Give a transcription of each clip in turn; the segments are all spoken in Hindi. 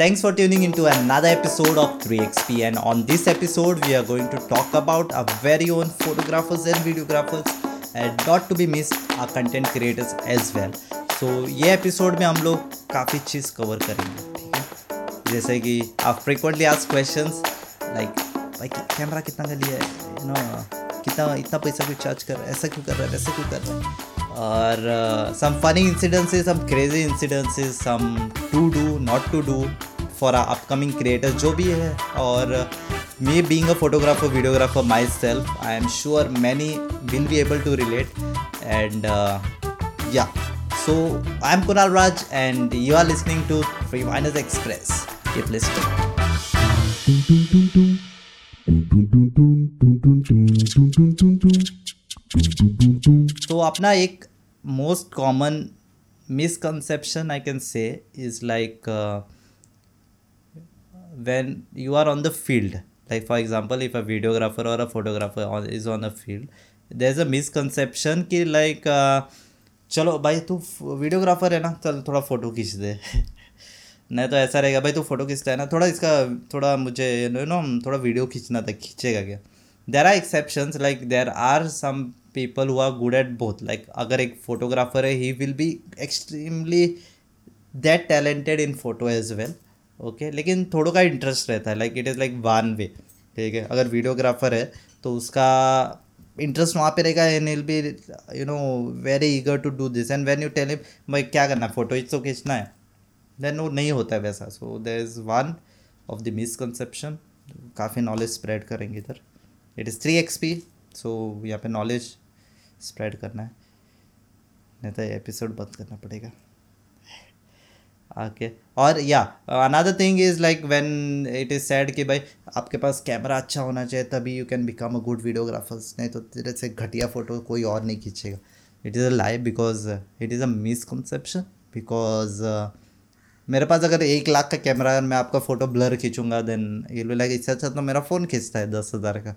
Thanks for tuning into another episode of 3XP. And on this episode, we are going to talk about our very own photographers and videographers, and not to be missed, our content creators as well. So ये एपिसोड में हम लोग काफ़ी चीज़ कवर करेंगे ठीक है जैसे कि आप फ्रिक्वेंटली आस्क क्वेश्चंस लाइक भाई कैमरा कितना का लिया है यू नो कितना इतना पैसा क्यों चार्ज कर रहा है ऐसा क्यों कर रहा है वैसा क्यों कर रहा है और some funny incidences some crazy incidences some to do not to do for our upcoming creators जो भी है, और me being a photographer videographer myself I am sure many will be able to relate and yeah so I am Kunal Raj and you are listening to free minus express तो अपना एक most common misconception I can say is like when you are on the field. Like for example if a videographer or a photographer on, is on a field there's a misconception कि like uh, चलो भाई तू वीडियोग्राफर है ना चल थोड़ा फ़ोटो खींच दे। नहीं तो ऐसा रहेगा भाई तू फ़ोटो खींचता है ना थोड़ा इसका थोड़ा मुझे यू नो थोड़ा वीडियो खींचना था खींचेगा क्या? There are exceptions like there are some people who are good at both like अगर एक फोटोग्राफर है he will be extremely that talented in photo as well okay लेकिन थोड़ा का इंटरेस्ट रहता है like it is like one way ठीक है? अगर वीडियोग्राफर है तो उसका इंटरेस्ट वहाँ पे रहेगा and will be you know very eager to do this and when you tell him भाई, क्या करना है? फ़ोटो तो खींचना है. देन वो नहीं होता है वैसा. So there is one of the misconception काफ़ी नॉलेज स्प्रेड करेंगे इधर. It is three X P so यहाँ पे नॉलेज स्प्रेड करना है. नहीं तो एपिसोड बंद करना पड़ेगा. ओके और या another thing is like when it is said कि भाई, आपके पास कैमरा अच्छा होना चाहिए, तभी you can become a good videographers नहीं तो तेरे से घटिया फ़ोटो कोई और नहीं खींचेगा। It is a life because it is a misconception because मेरे पास अगर एक लाख का कैमरा है, मैं आपका फ़ोटो ब्लर खींचूँगा देन ये लो लाइक इससे अच्छा तो मेरा फ़ोन खींचता है दस हज़ार का।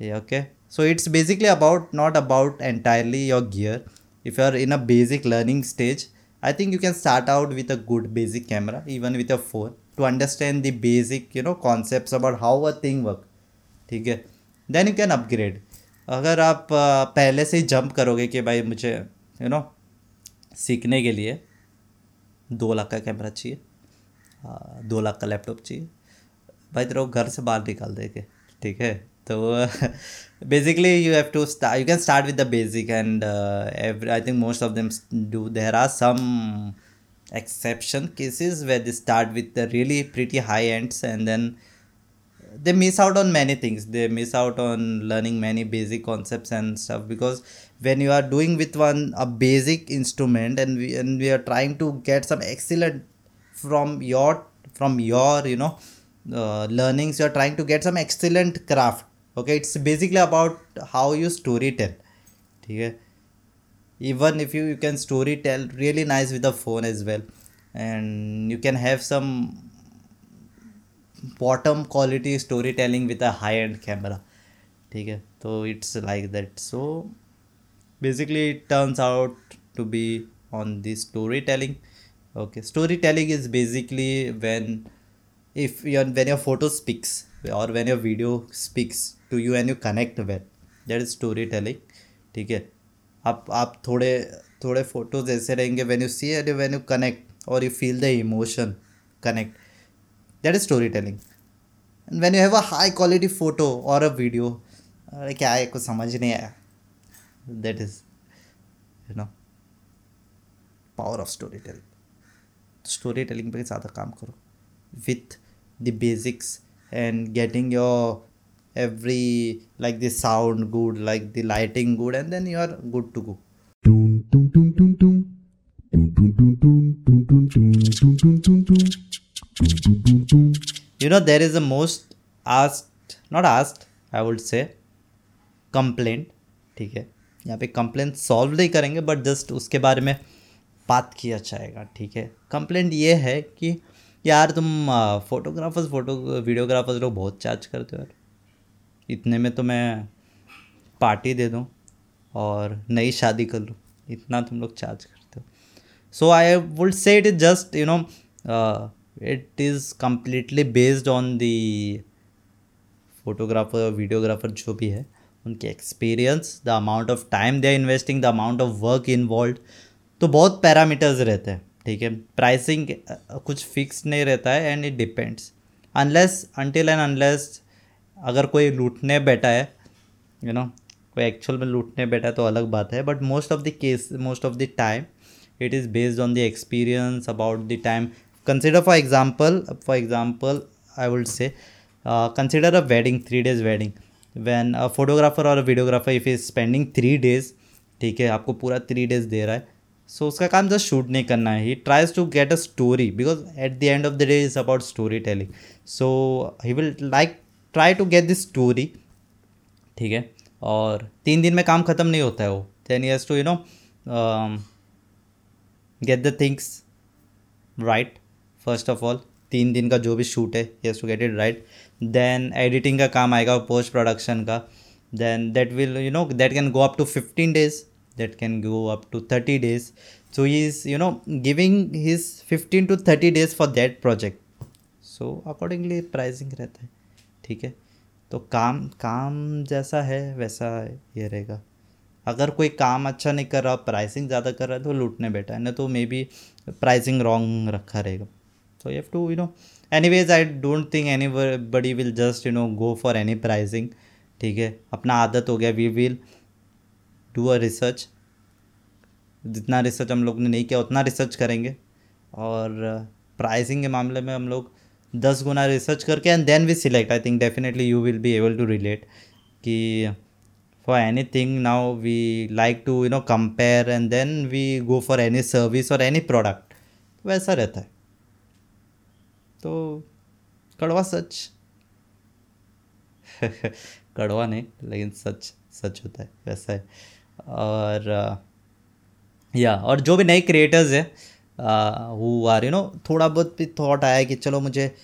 ये okay so it's basically about not about entirely your gear if you are in a basic learning stage I think you can start out with a good basic camera, even with a phone, to understand the basic, you know, concepts about how a thing work. ठीक है देन यू कैन अपग्रेड अगर आप पहले से ही जंप करोगे कि भाई मुझे यू नो सीखने के लिए दो लाख का कैमरा चाहिए दो लाख का लैपटॉप चाहिए भाई तेरे को घर से बाहर निकाल देंगे ठीक है तो basically you have to start you can start with the basic and uh, every, i think most of them do there are some exception cases where they start with the really pretty high ends and then they miss out on many things. They miss out on learning many basic concepts and stuff because when you are doing with one a basic instrument and we and we are trying to get some excellent from your from your you know uh, learnings you are trying to get some excellent craft okay it's basically about how you story tell ठीक है even if you you can story tell really nice with the phone as well and you can have some bottom quality storytelling with a high end camera ठीक है तो it's like that so basically it turns out to be on the storytelling okay storytelling is basically when if your when your photo speaks or when your video speaks to you and you connect well that is storytelling, ठीक है? आप आप थोड़े थोड़े फ़ोटोज़ ऐसे रहेंगे when you see and when you connect और you feel the emotion connect that is storytelling and when you have a high quality photo और अ वीडियो अरे क्या है, कुछ समझ नहीं आया। That is you know power of storytelling storytelling पे ज़्यादा काम करो। With the basics and getting your every like the sound good like the lighting good and then you are good to go you know there is a most asked not asked i would say complaint ठीक है यहाँ पे कंप्लेंट सॉल्व नहीं करेंगे बट जस्ट उसके बारे में बात किया जाएगा ठीक है कंप्लेंट ये है कि यार तुम फोटोग्राफर्स फ़ोटो वीडियोग्राफर्स लोग बहुत चार्ज करते हो यार इतने में तो मैं पार्टी दे दूँ और नई शादी कर लूँ। इतना तुम लोग चार्ज करते हो। So I would say it is just you know it is completely based on the photographer videographer जो भी है, उनके experience the amount of time they are investing the amount of work involve तो बहुत पैरामीटर्स रहते हैं, ठीक है? प्राइसिंग कुछ फिक्स नहीं रहता है and it depends unless until and unless अगर कोई लूटने बैठा है यू नो कोई एक्चुअल में लूटने बैठा है तो अलग बात है but most of the case most of the time it is based on the experience about the time consider for example for example I would say consider a wedding three days wedding when a photographer और a videographer if is spending three days ठीक है आपको पूरा थ्री डेज़ दे रहा है सो so, उसका काम जस्ट शूट नहीं करना है। He tries to get a story because at the end of the day is about storytelling so he will like try to get this story, ठीक है? और तीन दिन में काम ख़त्म नहीं होता है वो। Then yes to you know get the things right first of all तीन दिन का जो भी शूट है yes to get it right then editing का काम आएगा पोस्ट प्रोडक्शन का। Then that will you know that can go up to fifteen days that can go up to thirty days so he is you know giving his fifteen to thirty days for that project so accordingly pricing रहता है। ठीक है? तो काम काम जैसा है, वैसा ये रहेगा। अगर कोई काम अच्छा नहीं कर रहा प्राइसिंग ज़्यादा कर रहा है तो लूटने बैठा है ना तो मे बी प्राइसिंग रॉन्ग रखा रहेगा। So you have to you know anyways I don't think anybody will just you know go for any pricing ठीक है? अपना आदत हो गया we will do a research जितना रिसर्च हम लोग ने नहीं किया, उतना रिसर्च करेंगे। और प्राइसिंग के मामले में हम लोग दस गुना रिसर्च करके and then we select I think definitely you will be able to relate कि for for anything now we like to, you know, compare and then we go for any service or any product. वैसा रहता है। तो कड़वा सच। कड़वा नहीं, लेकिन सच सच होता है, वैसा है। और, या, और जो भी नए क्रिएटर्स है हु आर यू नो, थोड़ा बहुत भी थॉट आया कि चलो मुझे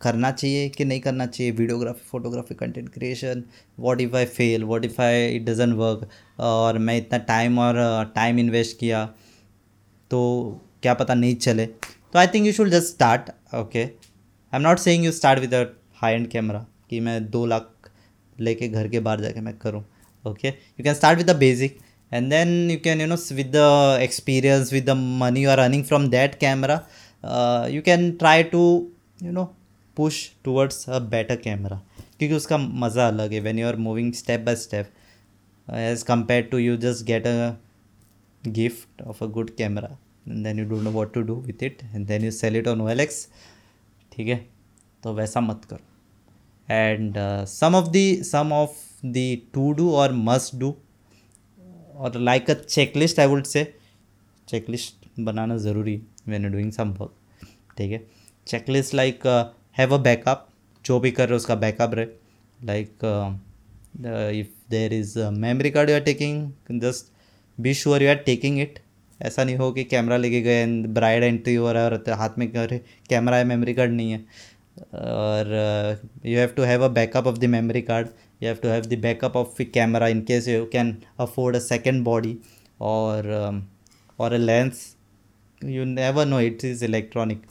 करना चाहिए कि नहीं करना चाहिए videography photography content creation what if I fail what if I it doesn't work और मैं इतना टाइम और टाइम इन्वेस्ट किया तो क्या पता नहीं चले। तो I think you should just start okay I am not saying you start with a high end camera कि मैं दो लाख लेके घर के बाहर जाके मैं करूँ okay you can start with the basic and then you can you know with the experience with the money you are earning from that camera you can try to you know push towards a better camera क्योंकि उसका मज़ा अलग है when you are moving step by step as compare to you just get a gift of a good camera and then you don't know what to do with it and then you sell it on OLX ठीक है? तो वैसा मत करो। And some of the some of the to do और मस्ट डू और like a checklist I would say checklist बनाना ज़रूरी when you doing some work ठीक है? Checklist like have a backup जो भी कर रहे हो उसका बैकअप रहे। Like if there is memory card you are taking just be sure you are taking it ऐसा नहीं हो कि कैमरा लेके गए एंड ब्राइड एंट्री हो रहा है और हाथ में अरे कैमरा है मेमोरी कार्ड नहीं है। और you have to have a backup of the memory card you have to have the backup of camera in case you can afford a second body और a lens you never know it is electronic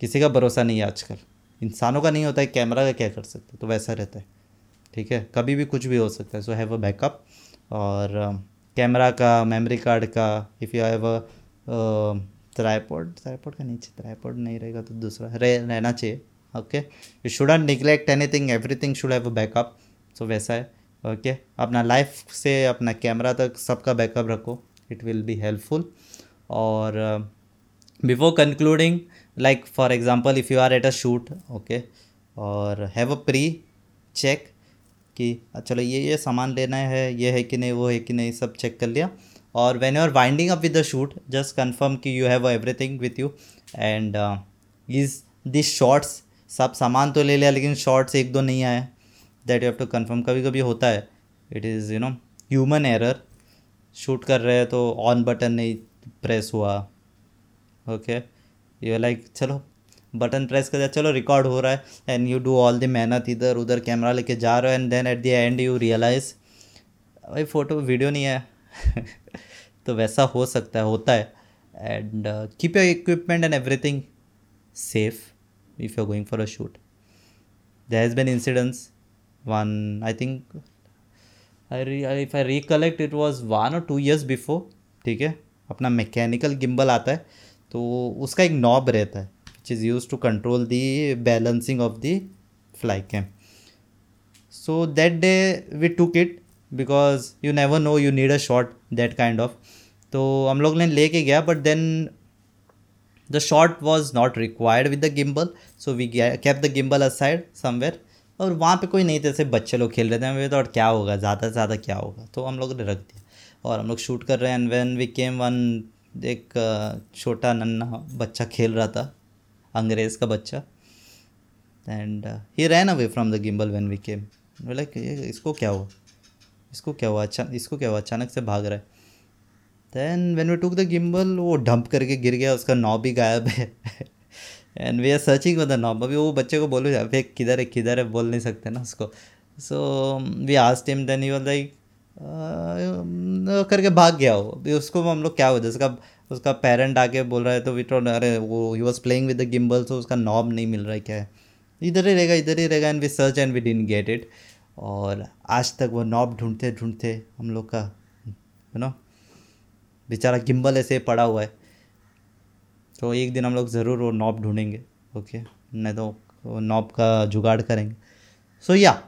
किसी का भरोसा नहीं है आजकल। इंसानों का नहीं होता है कैमरा का क्या कर सकते तो वैसा रहता है। ठीक है? कभी भी कुछ भी हो सकता है। सो हैव अ बैकअप और कैमरा का मेमोरी कार्ड का if you have a tripod tripod का नीचे ट्राईपोर्ड नहीं रहेगा तो दूसरा रह, रहना चाहिए। Okay you should not neglect anything everything should have a backup so वैसा है। Okay okay? अपना लाइफ से, अपना कैमरा तक सबका बैकअप रखो। इट विल बी हेल्पफुल और before concluding like for example if you are at a shoot okay और हैव अ प्री चेक कि चलो, ये ये सामान लेना है, ये है कि नहीं, वो है कि नहीं, सब चेक कर लिया। और when you are winding up with the shoot just confirm कि you have everything with you and is this shorts सब सामान तो ले लिया, लेकिन शॉर्ट्स एक दो नहीं आए। That you have to confirm कभी कभी होता है। It is you know human error shoot कर रहे हैं तो ऑन बटन नहीं प्रेस हुआ। ओके यू लाइक चलो बटन प्रेस कर दिया। चलो रिकॉर्ड हो रहा है। And you do all the मेहनत इधर, उधर कैमरा लेके जा रहे हो। And then at the end you realize भाई फ़ोटो वीडियो नहीं है। तो वैसा हो सकता है, होता है। And keep your equipment and everything safe if you're going for a shoot. There has been incidents. One i think I re, if I recollect it was one or two years before ठीक है? अपना मैकेनिकल गिम्बल आता है तो उसका एक नॉब रहता है which is use to control the balancing of the fly cam so that day we took it because you never know you need a shot that kind of तो हम लोग ने लेके गया but then the shot was not required with the gimbal so we kept the gimbal aside somewhere और वहाँ पे कोई नहीं थे जैसे बच्चे लोग खेल रहे थे, हमें तो और क्या होगा, ज़्यादा से ज़्यादा क्या होगा। तो हम लोग ने रख दिया। और हम लोग शूट कर रहे हैं and when we came one एक छोटा नन्ना बच्चा खेल रहा था, अंग्रेज़ का बच्चा। And he ran away from the gimbal when we came like इसको क्या हुआ? इसको क्या हुआ? अच्छा इसको क्या हुआ? अचानक से भाग रहा है। Then when we took the gimbal वो डंप करके गिर गया, उसका नॉब भी गायब है। And we are searching for the knob अभी वो बच्चे को बोलो अभी किधर है किधर है? बोल नहीं सकते ना उसको। So we asked him then you like करके भाग गया वो। अभी उसको हम लोग क्या हो उसका उसका पेरेंट आके बोल रहा है तो वी टोल्ड अरे, वो he was playing with the gimbal तो उसका नॉब नहीं मिल रहा है क्या? है इधर ही रहेगा इधर ही रहेगा and we search and we didn't get it और आज तक वो नॉब ढूंढते ढूंढते हम लोग का यू नो बेचारा गिम्बल ऐसे पड़ा हुआ है। तो एक दिन हम लोग ज़रूर वो नॉब ढूंढेंगे ओके नहीं तो नॉब का जुगाड़ करेंगे। सो या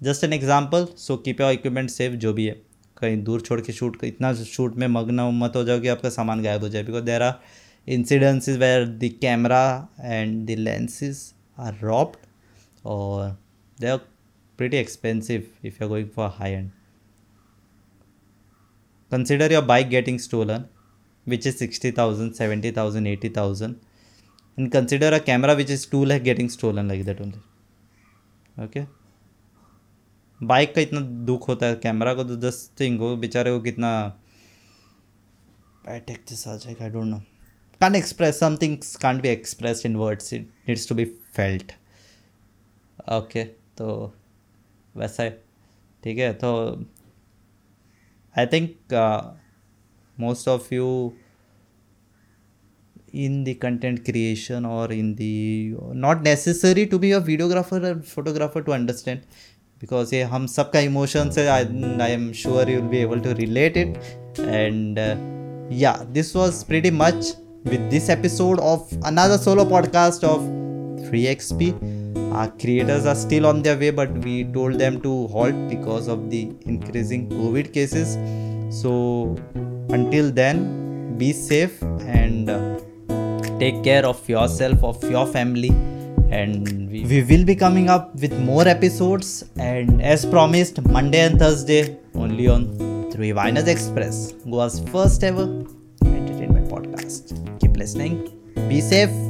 just an example so keep your equipment safe जो भी है। कहीं दूर छोड़ के शूट इतना शूट में मग्न मत हो जाओ कि आपका सामान गायब हो जाए। Because there are incidences where the camera and the lenses are dropped और they are pretty expensive if you're going for high end. Consider your bike getting stolen which is 60,000, 70,000, 80,000 and consider a camera which is 2 lakh getting stolen like that only. Okay. Bike का इतना दुख होता है कैमरा को तो दस थिंग हो बेचारे को कितना टेक दिस आ जाएगा I don't know express some things can't be expressed in words it needs to be felt okay तो वैसा है ठीक है तो I think uh, most of you in the content creation or in the not necessary to be a videographer or photographer to understand. Because yeah, hum emotion emotions I, I am sure you'll be able to relate it. And uh, yeah this was pretty much with this episode of another solo podcast of 3xp our creators are still on their way but we told them to halt because of the increasing covid cases. So until then be safe and uh, take care of yourself of your family and we, we will be coming up with more episodes. And as promised monday and thursday only on three Viners express goa's first ever entertainment podcast. Keep listening. Be safe